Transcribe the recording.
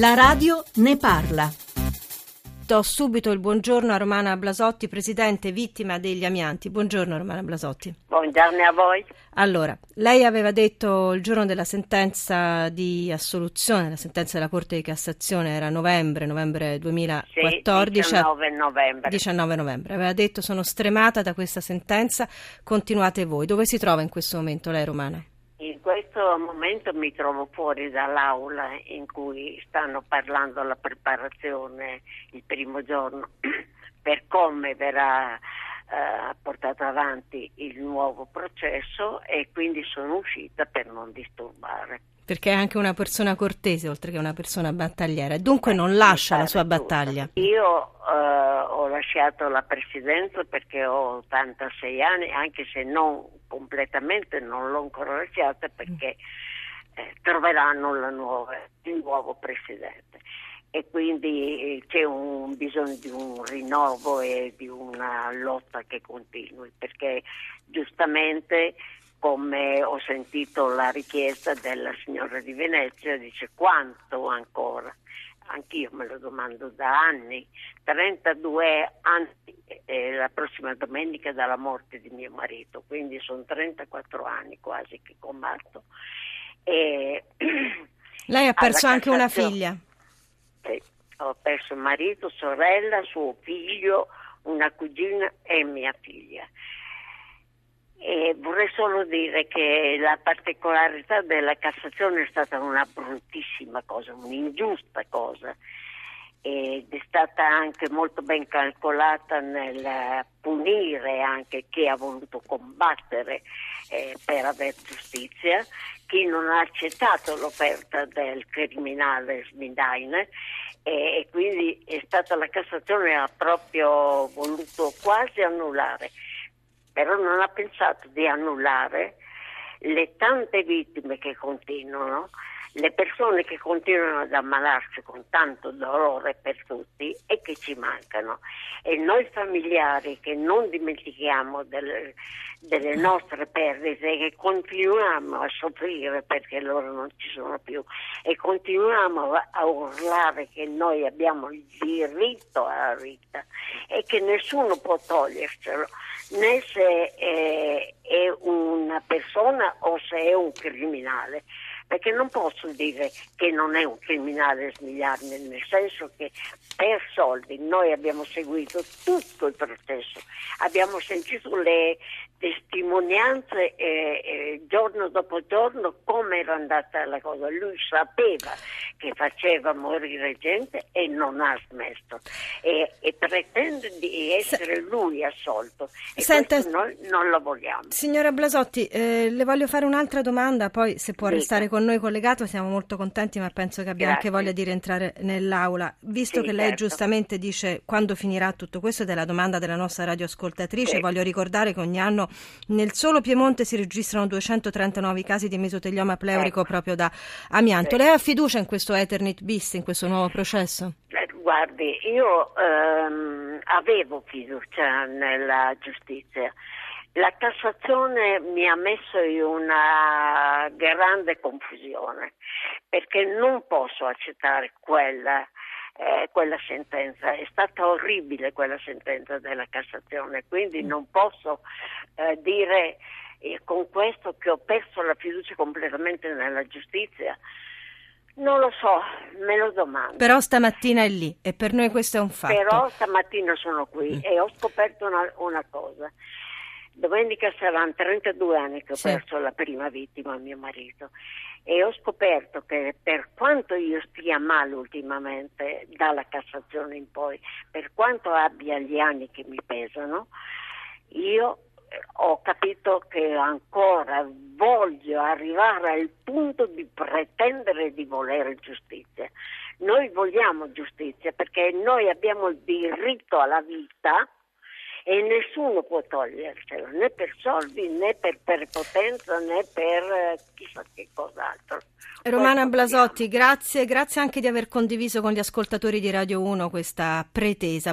La radio ne parla. Do subito il buongiorno a Romana Blasotti, presidente vittima degli amianti. Buongiorno Romana Blasotti. Buongiorno a voi. Allora, lei aveva detto il giorno della sentenza di assoluzione, la sentenza della Corte di Cassazione era novembre, novembre 2014. Sì, 19 novembre. 19 novembre. Aveva detto sono stremata da questa sentenza, continuate voi. Dove si trova in questo momento lei Romana? In questo momento mi trovo fuori dall'aula in cui stanno parlando la preparazione il primo giorno per come verrà eh, portato avanti il nuovo processo e quindi sono uscita per non disturbare. Perché è anche una persona cortese oltre che una persona battagliera dunque non lascia la sua tutto. battaglia. Io eh, ho lasciato la presidenza perché ho 86 anni, anche se non completamente non l'ho ancora lasciata perché eh, troveranno nuova, il nuovo presidente. E quindi eh, c'è un bisogno di un rinnovo e di una lotta che continui perché giustamente come ho sentito la richiesta della signora di Venezia dice quanto ancora anch'io me lo domando da anni. 32 anni eh, la prossima domenica dalla morte di mio marito quindi sono 34 anni quasi che combatto. E lei ha perso anche una figlia. Sì, ho perso marito, sorella, suo figlio, una cugina e mia figlia. E vorrei solo dire che la particolarità della Cassazione è stata una bruttissima cosa, un'ingiusta cosa. Ed è stata anche molto ben calcolata nel punire anche chi ha voluto combattere eh, per avere giustizia, chi non ha accettato l'offerta del criminale Smidaine e, e quindi è stata la Cassazione ha proprio voluto quasi annullare, però non ha pensato di annullare le tante vittime che continuano le persone che continuano ad ammalarsi con tanto dolore per tutti e che ci mancano. E noi familiari che non dimentichiamo delle, delle nostre perdite, che continuiamo a soffrire perché loro non ci sono più e continuiamo a urlare che noi abbiamo il diritto alla vita e che nessuno può togliercelo né se è, è una persona o se è un criminale? Perché non posso dire che non è un criminale smigliarne, nel senso che per soldi noi abbiamo seguito tutto il processo, abbiamo sentito le testimonianze eh, eh, giorno dopo giorno come era andata la cosa. Lui sapeva che faceva morire gente e non ha smesso. E pretende di essere lui assolto e Senta, noi non lo vogliamo. Signora Blasotti, eh, le voglio fare un'altra domanda, poi se può Dica. restare con noi collegato siamo molto contenti ma penso che abbia Grazie. anche voglia di rientrare nell'aula. Visto Sì, che lei certo. giustamente dice quando finirà tutto questo ed è la domanda della nostra radioascoltatrice, Sì. voglio ricordare che ogni anno nel solo Piemonte si registrano 239 casi di mesotelioma pleurico Ecco. proprio da amianto. Sì. Lei ha fiducia in questo Eternit bis, in questo nuovo processo? Guardi, io ehm, avevo fiducia nella giustizia. La Cassazione mi ha messo in una grande confusione perché non posso accettare quella, eh, quella sentenza. È stata orribile quella sentenza della Cassazione, quindi non posso eh, dire eh, con questo che ho perso la fiducia completamente nella giustizia. Non lo so, me lo domando. Però stamattina è lì e per noi questo è un fatto. Però stamattina sono qui Mm. e ho scoperto una, una cosa. Domenica saranno 32 anni che ho Sì. perso la prima vittima, mio marito, e ho scoperto che per quanto io stia male ultimamente, dalla Cassazione in poi, per quanto abbia gli anni che mi pesano, io ho capito che ancora voglio arrivare al punto di pretendere di volere giustizia. Noi vogliamo giustizia perché noi abbiamo il diritto alla vita e nessuno può togliercelo, né per soldi, né per prepotenza, né per eh, chissà che cos'altro. Romana Blasotti, grazie, grazie anche di aver condiviso con gli ascoltatori di Radio 1 questa pretesa.